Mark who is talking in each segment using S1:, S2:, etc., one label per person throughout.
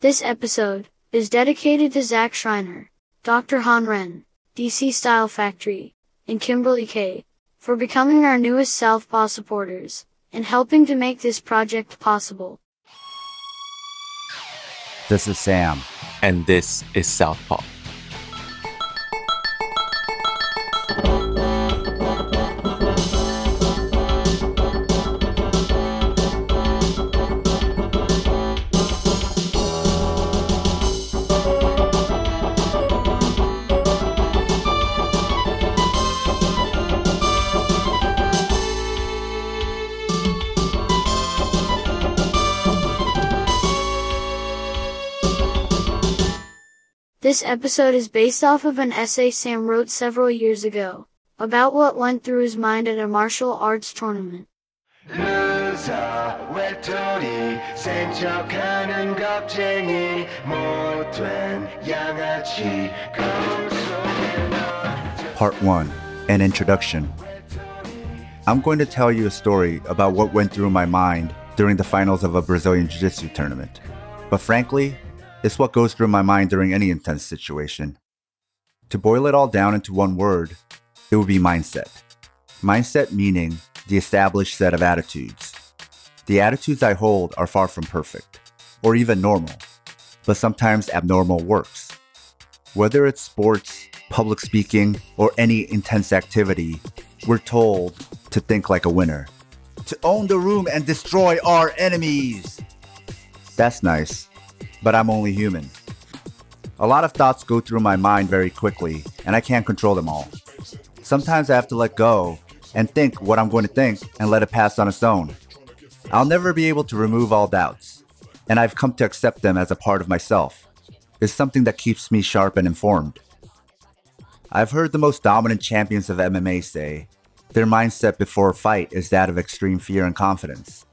S1: This episode is dedicated to Zach Schreiner, Dr. Han Ren, DC Style Factory, and Kimberly K, for becoming our newest Southpaw supporters, and helping to make this project possible.
S2: This is Sam.
S3: And this is Southpaw.
S1: This episode is based off of an essay Sam wrote several years ago about what went through his mind at a martial arts tournament.
S4: 루저 외톨이 센 척하는 겁쟁이 못된 양아치 거울 속에 너
S2: Part 1 An Introduction. I'm going to tell you a story about what went through my mind during the finals of a Brazilian Jiu Jitsu tournament. But frankly, it's what goes through my mind during any intense situation. To boil it all down into one word, it would be mindset. Mindset meaning the established set of attitudes. The attitudes I hold are far from perfect, or even normal, but sometimes abnormal works. Whether it's sports, public speaking, or any intense activity, we're told to think like a winner. To own the room and destroy our enemies! That's nice, but I'm only human. A lot of thoughts go through my mind very quickly, and I can't control them all. Sometimes I have to let go and think what I'm going to think and let it pass on its own. I'll never be able to remove all doubts, and I've come to accept them as a part of myself. It's something that keeps me sharp and informed. I've heard the most dominant champions of MMA say their mindset before a fight is that of extreme fear and confidence.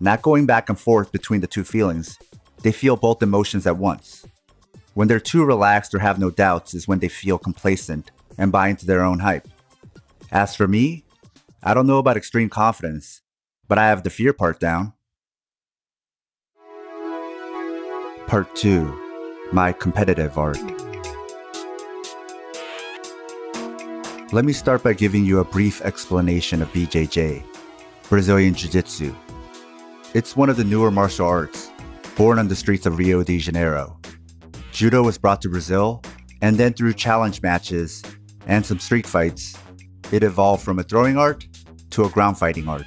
S2: Not going back and forth between the two feelings, they feel both emotions at once. When they're too relaxed or have no doubts is when they feel complacent and buy into their own hype. As for me, I don't know about extreme confidence, but I have the fear part down. Part 2 My Competitive Art. Let me start by giving you a brief explanation of BJJ, Brazilian Jiu Jitsu. It's one of the newer martial arts, born on the streets of Rio de Janeiro. Judo was brought to Brazil, and then through challenge matches and some street fights, it evolved from a throwing art to a ground fighting art.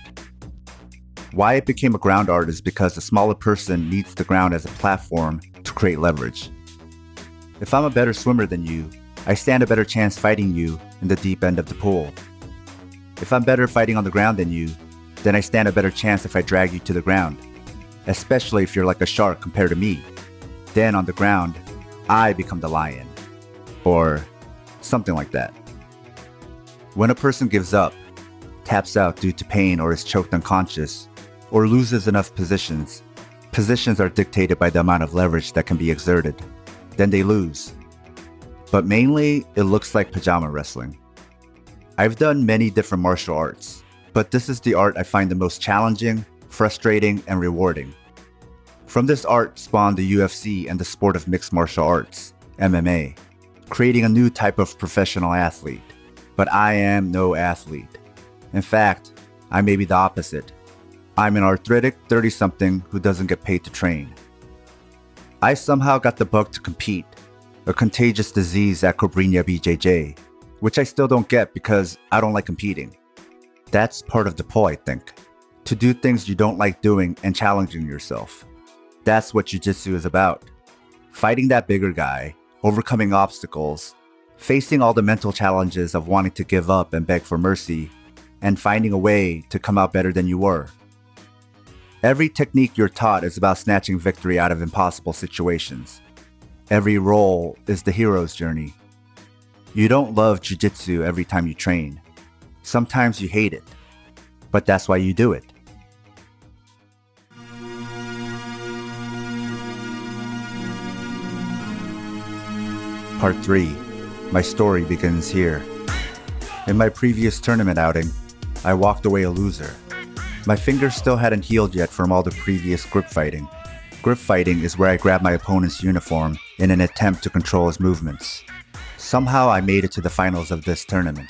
S2: Why it became a ground art is because the smaller person needs the ground as a platform to create leverage. If I'm a better swimmer than you, I stand a better chance fighting you in the deep end of the pool. If I'm better fighting on the ground than you, then I stand a better chance if I drag you to the ground, especially if you're like a shark compared to me. Then on the ground, I become the lion. Or something like that. When a person gives up, taps out due to pain or is choked unconscious, or loses enough positions, positions are dictated by the amount of leverage that can be exerted. Then they lose. But mainly, it looks like pajama wrestling. I've done many different martial arts, but this is the art I find the most challenging, frustrating, and rewarding. From this art spawned the UFC and the sport of mixed martial arts, MMA, creating a new type of professional athlete. But I am no athlete. In fact, I may be the opposite. I'm an arthritic 30 something who doesn't get paid to train. I somehow got the bug to compete, a contagious disease at Cobrinha BJJ, which I still don't get because I don't like competing. That's part of the pull, I think. To do things you don't like doing and challenging yourself. That's what Jiu Jitsu is about. Fighting that bigger guy, overcoming obstacles, facing all the mental challenges of wanting to give up and beg for mercy, and finding a way to come out better than you were. Every technique you're taught is about snatching victory out of impossible situations. Every roll is the hero's journey. You don't love jujitsu every time you train. Sometimes you hate it, but that's why you do it. Part 3 My story begins here. In my previous tournament outing, I walked away a loser. My fingers still hadn't healed yet from all the previous grip fighting. Grip fighting is where I grab my opponent's uniform in an attempt to control his movements. Somehow I made it to the finals of this tournament.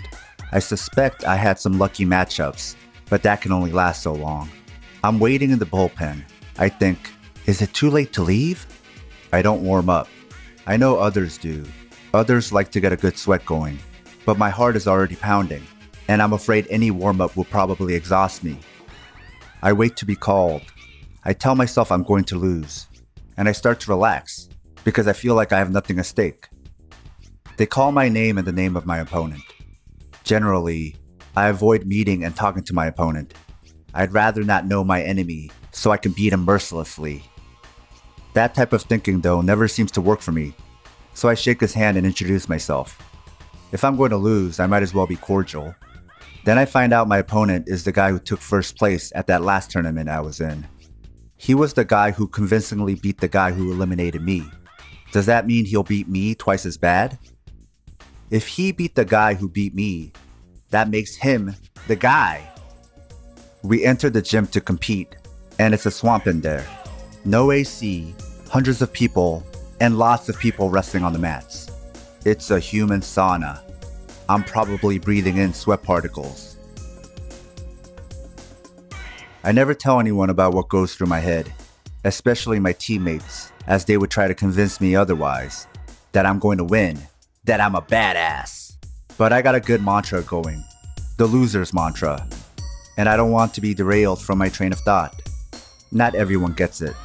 S2: I suspect I had some lucky matchups, but that can only last so long. I'm waiting in the bullpen. I think, is it too late to leave? I don't warm up. I know others do. Others like to get a good sweat going, but my heart is already pounding, and I'm afraid any warm up will probably exhaust me. I wait to be called. I tell myself I'm going to lose, and I start to relax because I feel like I have nothing at stake. They call my name and the name of my opponent. Generally, I avoid meeting and talking to my opponent. I'd rather not know my enemy so I can beat him mercilessly. That type of thinking, though, never seems to work for me, so I shake his hand and introduce myself. If I'm going to lose, I might as well be cordial. Then I find out my opponent is the guy who took first place at that last tournament I was in. He was the guy who convincingly beat the guy who eliminated me. Does that mean he'll beat me twice as bad? If he beat the guy who beat me, that makes him the guy. We enter the gym to compete, and it's a swamp in there. No AC, hundreds of people, and lots of people resting on the mats. It's a human sauna. I'm probably breathing in sweat particles. I never tell anyone about what goes through my head, especially my teammates, as they would try to convince me otherwise that I'm going to win, that I'm a badass. But I got a good mantra going the loser's mantra, and I don't want to be derailed from my train of thought. Not everyone gets it.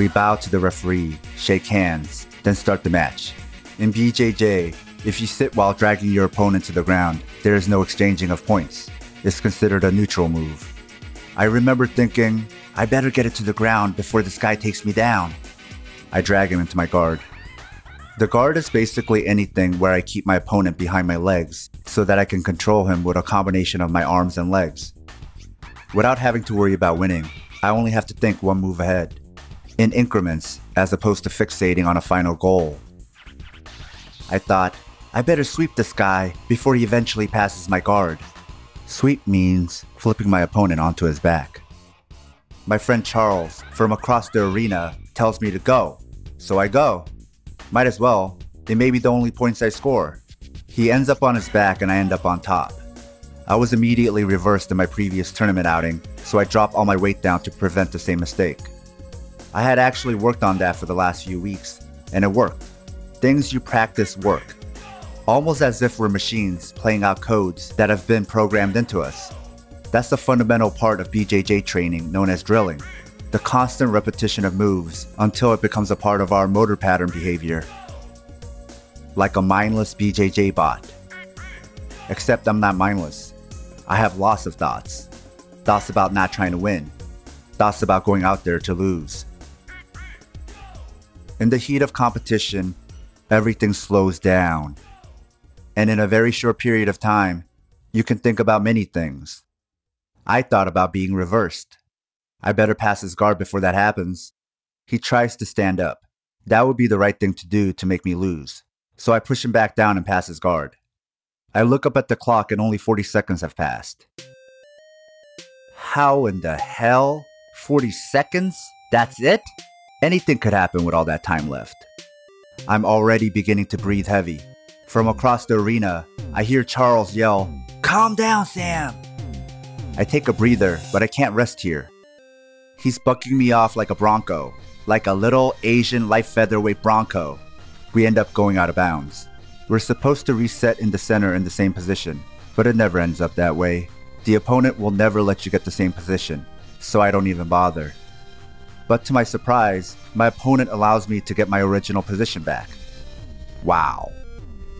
S2: We bow to the referee, shake hands, then start the match. In BJJ, if you sit while dragging your opponent to the ground, there is no exchanging of points. It's considered a neutral move. I remember thinking, I better get it to the ground before this guy takes me down. I drag him into my guard. The guard is basically anything where I keep my opponent behind my legs so that I can control him with a combination of my arms and legs. Without having to worry about winning, I only have to think one move ahead, in increments as opposed to fixating on a final goal. I thought, I better sweep this guy before he eventually passes my guard. Sweep means flipping my opponent onto his back. My friend Charles, from across the arena, tells me to go, so I go. Might as well, it may be the only points I score. He ends up on his back and I end up on top. I was immediately reversed in my previous tournament outing, so I drop all my weight down to prevent the same mistake. I had actually worked on that for the last few weeks, and it worked. Things you practice work almost as if we're machines playing out codes that have been programmed into us. That's the fundamental part of BJJ training known as drilling the constant repetition of moves until it becomes a part of our motor pattern behavior. Like a mindless BJJ bot. Except I'm not mindless. I have lots of thoughts. Thoughts about not trying to win. Thoughts about going out there to lose. In the heat of competition, everything slows down and in a very short period of time, you can think about many things. I thought about being reversed. I better pass his guard before that happens. He tries to stand up. That would be the right thing to do to make me lose. So I push him back down and pass his guard. I look up at the clock and only 40 seconds have passed. How in the hell? 40 seconds? That's it? Anything could happen with all that time left. I'm already beginning to breathe heavy. From across the arena, I hear Charles yell, Calm down, Sam! I take a breather, but I can't rest here. He's bucking me off like a bronco, like a little Asian light featherweight bronco. We end up going out of bounds. We're supposed to reset in the center in the same position, but it never ends up that way. The opponent will never let you get the same position, so I don't even bother. But to my surprise, my opponent allows me to get my original position back. Wow.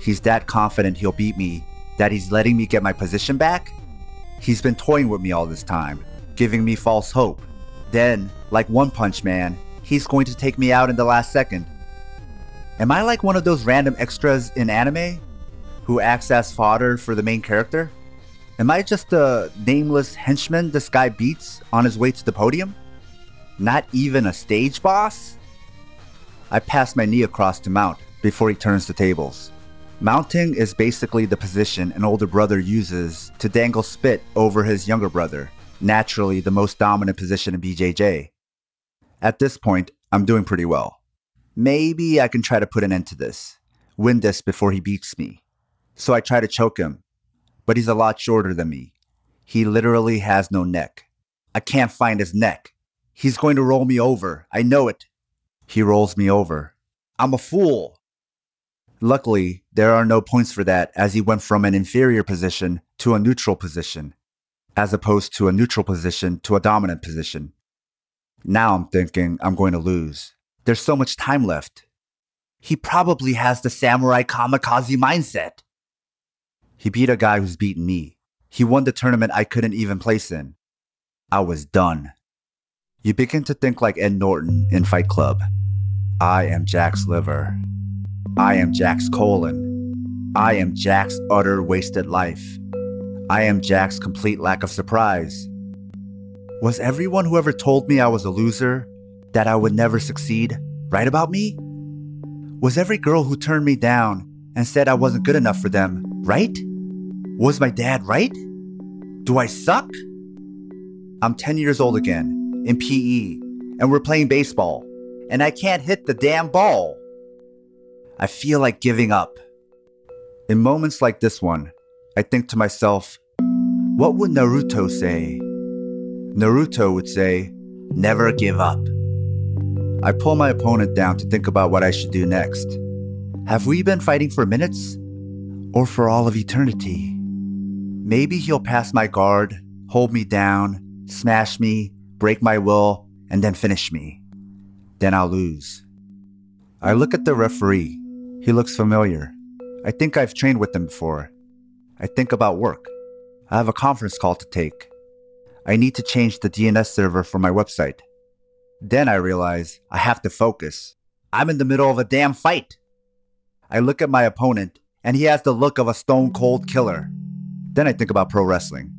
S2: He's that confident he'll beat me that he's letting me get my position back? He's been toying with me all this time, giving me false hope. Then, like One Punch Man, he's going to take me out in the last second. Am I like one of those random extras in anime who acts as fodder for the main character? Am I just a nameless henchman this guy beats on his way to the podium? Not even a stage boss? I pass my knee across to mount before he turns the tables. Mounting is basically the position an older brother uses to dangle spit over his younger brother, naturally the most dominant position in BJJ. At this point, I'm doing pretty well. Maybe I can try to put an end to this, win this before he beats me. So I try to choke him, but he's a lot shorter than me. He literally has no neck. I can't find his neck. He's going to roll me over. I know it. He rolls me over. I'm a fool. Luckily, there are no points for that as he went from an inferior position to a neutral position, as opposed to a neutral position to a dominant position. Now I'm thinking I'm going to lose. There's so much time left. He probably has the samurai kamikaze mindset. He beat a guy who's beaten me. He won the tournament I couldn't even place in. I was done. You begin to think like Ed Norton in Fight Club. I am Jack's liver. I am Jack's colon. I am Jack's utter wasted life. I am Jack's complete lack of surprise. Was everyone who ever told me I was a loser, that I would never succeed, right about me? Was every girl who turned me down and said I wasn't good enough for them right? Was my dad right? Do I suck? I'm 10 years old again, in PE, and we're playing baseball, and I can't hit the damn ball. I feel like giving up. In moments like this one, I think to myself, what would Naruto say? Naruto would say, never give up. I pull my opponent down to think about what I should do next. Have we been fighting for minutes? Or for all of eternity? Maybe he'll pass my guard, hold me down, smash me, break my will, and then finish me. Then I'll lose. I look at the referee. He looks familiar. I think I've trained with him before. I think about work. I have a conference call to take. I need to change the DNS server for my website. Then I realize I have to focus. I'm in the middle of a damn fight. I look at my opponent, and he has the look of a stone cold killer. Then I think about pro wrestling.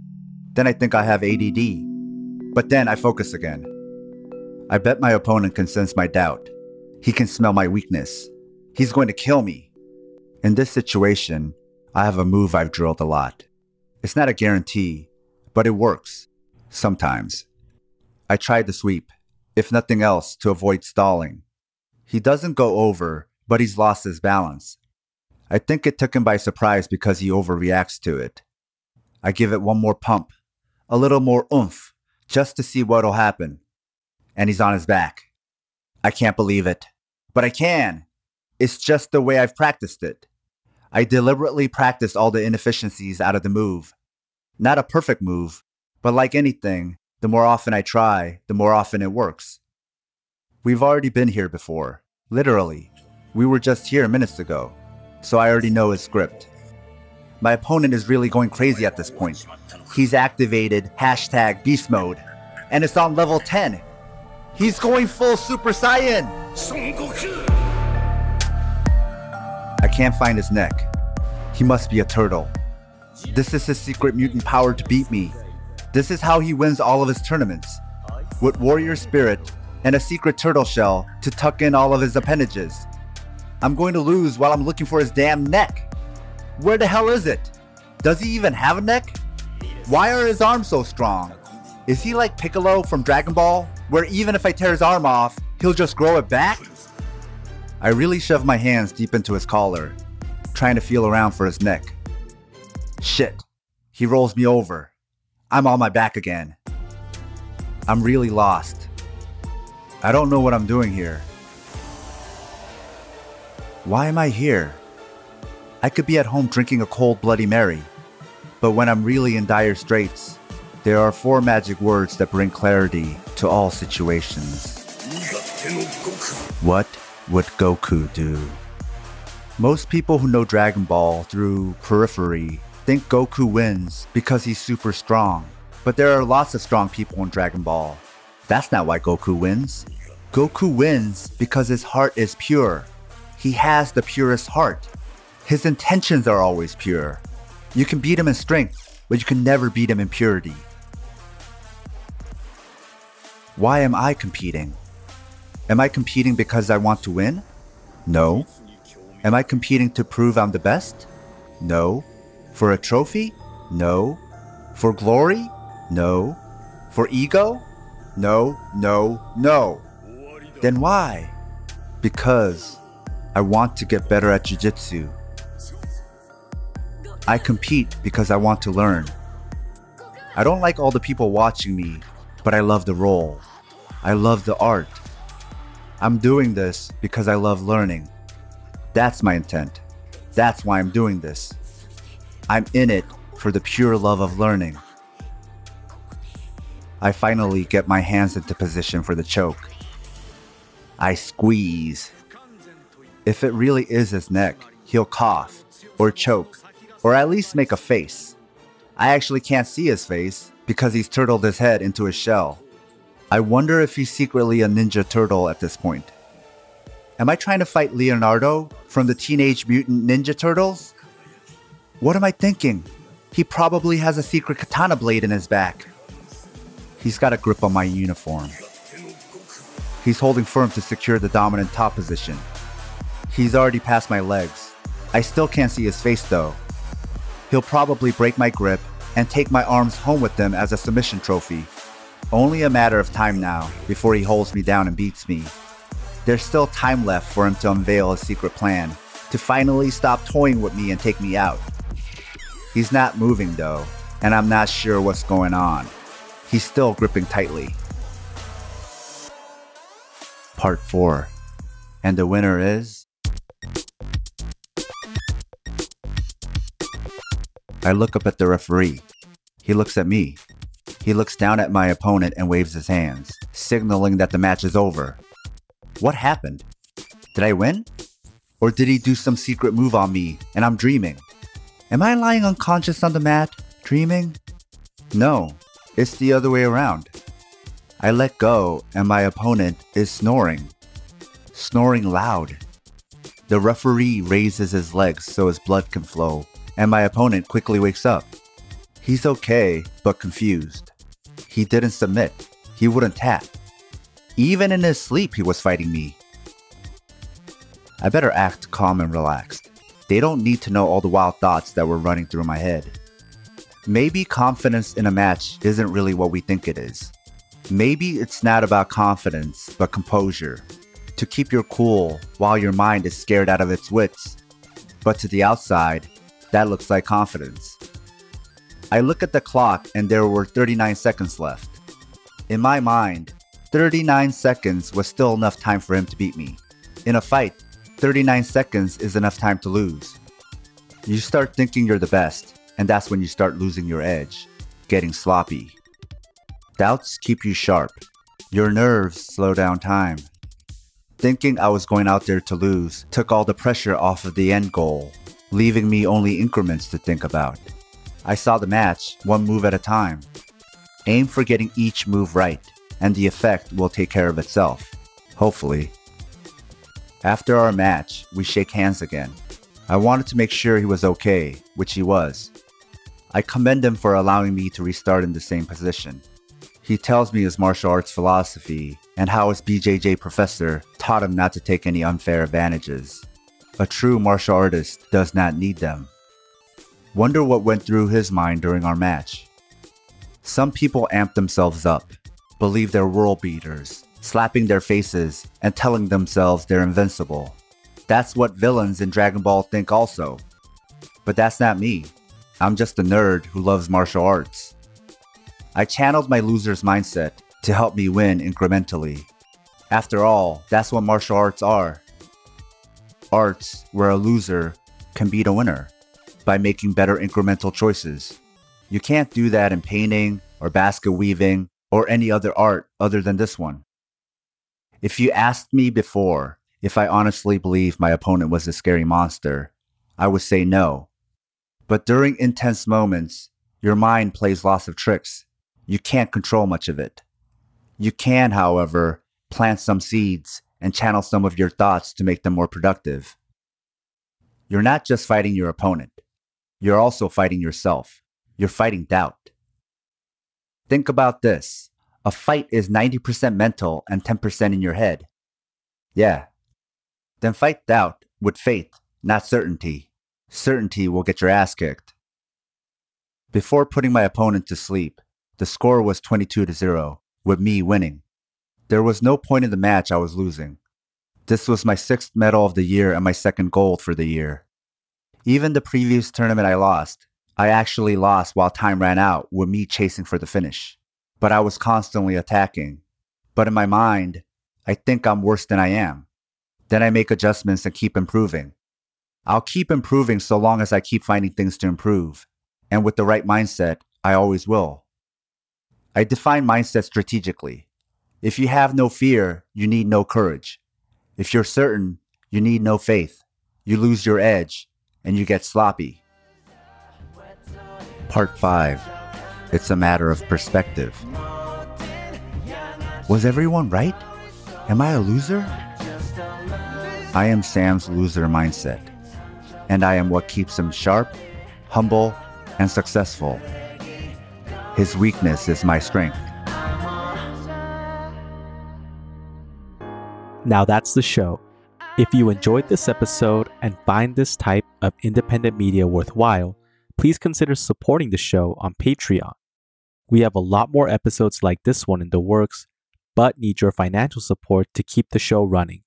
S2: Then I think I have ADD. But then I focus again. I bet my opponent can sense my doubt. He can smell my weakness. He's going to kill me. In this situation, I have a move I've drilled a lot. It's not a guarantee, but it works. Sometimes. I tried the sweep, if nothing else, to avoid stalling. He doesn't go over, but he's lost his balance. I think it took him by surprise because he overreacts to it. I give it one more pump, a little more oomph, just to see what'll happen. And he's on his back. I can't believe it. But I can. It's just the way I've practiced it. I deliberately practiced all the inefficiencies out of the move. Not a perfect move, but like anything, the more often I try, the more often it works. We've already been here before. Literally. We were just here minutes ago. So I already know his script. My opponent is really going crazy at this point. He's activated hashtag beast mode, and it's on level 10. He's going full Super Saiyan! I can't find his neck. He must be a turtle. This is his secret mutant power to beat me. This is how he wins all of his tournaments. With warrior spirit and a secret turtle shell to tuck in all of his appendages. I'm going to lose while I'm looking for his damn neck. Where the hell is it? Does he even have a neck? Why are his arms so strong? Is he like Piccolo from Dragon Ball, where even if I tear his arm off, he'll just grow it back? I really shove my hands deep into his collar, trying to feel around for his neck. Shit. He rolls me over. I'm on my back again. I'm really lost. I don't know what I'm doing here. Why am I here? I could be at home drinking a cold Bloody Mary. But when I'm really in dire straits, there are four magic words that bring clarity to all situations. What would Goku do? Most people who know Dragon Ball through periphery think Goku wins because he's super strong. But there are lots of strong people in Dragon Ball. That's not why Goku wins. Goku wins because his heart is pure. He has the purest heart. His intentions are always pure. You can beat him in strength, but you can never beat him in purity. Why am I competing? Am I competing because I want to win? No. Am I competing to prove I'm the best? No. For a trophy? No. For glory? No. For ego? No, no, no. Then why? Because I want to get better at jujitsu. I compete because I want to learn. I don't like all the people watching me, but I love the roll. I love the art. I'm doing this because I love learning. That's my intent. That's why I'm doing this. I'm in it for the pure love of learning. I finally get my hands into position for the choke. I squeeze. If it really is his neck, he'll cough, or choke, or at least make a face. I actually can't see his face because he's turtled his head into his shell. I wonder if he's secretly a Ninja Turtle at this point. Am I trying to fight Leonardo from the Teenage Mutant Ninja Turtles? What am I thinking? He probably has a secret katana blade in his back. He's got a grip on my uniform. He's holding firm to secure the dominant top position. He's already past my legs. I still can't see his face though. He'll probably break my grip and take my arms home with him as a submission trophy. Only a matter of time now before he holds me down and beats me. There's still time left for him to unveil his secret plan, to finally stop toying with me and take me out. He's not moving though, and I'm not sure what's going on. He's still gripping tightly. Part 4. And the winner is. I look up at the referee. He looks at me. He looks down at my opponent and waves his hands, signaling that the match is over. What happened? Did I win? Or did he do some secret move on me and I'm dreaming? Am I lying unconscious on the mat, dreaming? No, it's the other way around. I let go and my opponent is snoring. Snoring loud. The referee raises his legs so his blood can flow, and my opponent quickly wakes up. He's okay, but confused. He didn't submit. He wouldn't tap. Even in his sleep, he was fighting me. I better act calm and relaxed. They don't need to know all the wild thoughts that were running through my head. Maybe confidence in a match isn't really what we think it is. Maybe it's not about confidence, but composure. To keep your cool while your mind is scared out of its wits. But to the outside, that looks like confidence. I look at the clock and there were 39 seconds left. In my mind, 39 seconds was still enough time for him to beat me. In a fight, 39 seconds is enough time to lose. You start thinking you're the best, and that's when you start losing your edge, getting sloppy. Doubts keep you sharp. Your nerves slow down time. Thinking I was going out there to lose took all the pressure off of the end goal, leaving me only increments to think about. I saw the match one move at a time. Aim for getting each move right, and the effect will take care of itself. Hopefully. After our match, we shake hands again. I wanted to make sure he was okay, which he was. I commend him for allowing me to restart in the same position. He tells me his martial arts philosophy and how his BJJ professor taught him not to take any unfair advantages. A true martial artist does not need them. Wonder what went through his mind during our match. Some people amp themselves up, believe they're world beaters, slapping their faces and telling themselves they're invincible. That's what villains in Dragon Ball think also. But that's not me. I'm just a nerd who loves martial arts. I channeled my loser's mindset to help me win incrementally. After all, that's what martial arts are. Arts where a loser can beat a winner by making better incremental choices. You can't do that in painting or basket weaving or any other art other than this one. If you asked me before if I honestly believed my opponent was a scary monster, I would say no. But during intense moments, your mind plays lots of tricks. You can't control much of it. You can, however, plant some seeds and channel some of your thoughts to make them more productive. You're not just fighting your opponent, you're also fighting yourself. You're fighting doubt. Think about this a fight is 90% mental and 10% in your head. Yeah. Then fight doubt with faith, not certainty. Certainty will get your ass kicked. Before putting my opponent to sleep, the score was 22 to 0, with me winning. There was no point in the match I was losing. This was my sixth medal of the year and my second gold for the year. Even the previous tournament I lost, I actually lost while time ran out with me chasing for the finish. But I was constantly attacking. But in my mind, I think I'm worse than I am. Then I make adjustments and keep improving. I'll keep improving so long as I keep finding things to improve. And with the right mindset, I always will. I define mindset strategically. If you have no fear, you need no courage. If you're certain, you need no faith. You lose your edge and you get sloppy. Part 5 It's a matter of perspective. Was everyone right? Am I a loser? I am Sam's loser mindset, and I am what keeps him sharp, humble, and successful. His weakness is my strength.
S5: Now that's the show. If you enjoyed this episode and find this type of independent media worthwhile, please consider supporting the show on Patreon. We have a lot more episodes like this one in the works, but need your financial support to keep the show running.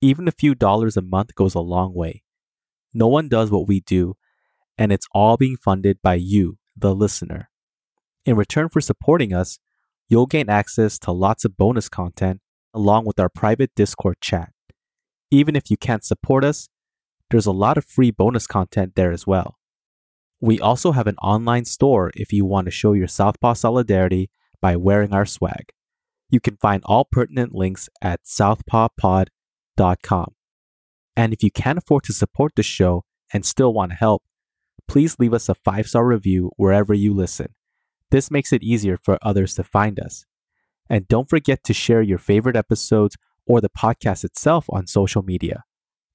S5: Even a few dollars a month goes a long way. No one does what we do, and it's all being funded by you, the listener. In return for supporting us, you'll gain access to lots of bonus content along with our private Discord chat. Even if you can't support us, there's a lot of free bonus content there as well. We also have an online store if you want to show your Southpaw solidarity by wearing our swag. You can find all pertinent links at southpawpod.com. And if you can't afford to support the show and still want to help, please leave us a five star review wherever you listen. This makes it easier for others to find us. And don't forget to share your favorite episodes or the podcast itself on social media.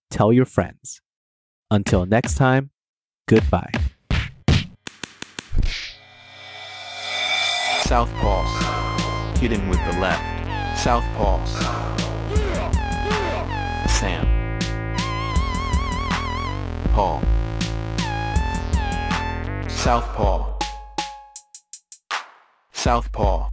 S5: Tell your friends. Until next time, goodbye.
S3: Southpaw. Hitting with the left. Southpaw. Sam. Paul. Southpaw. Southpaw.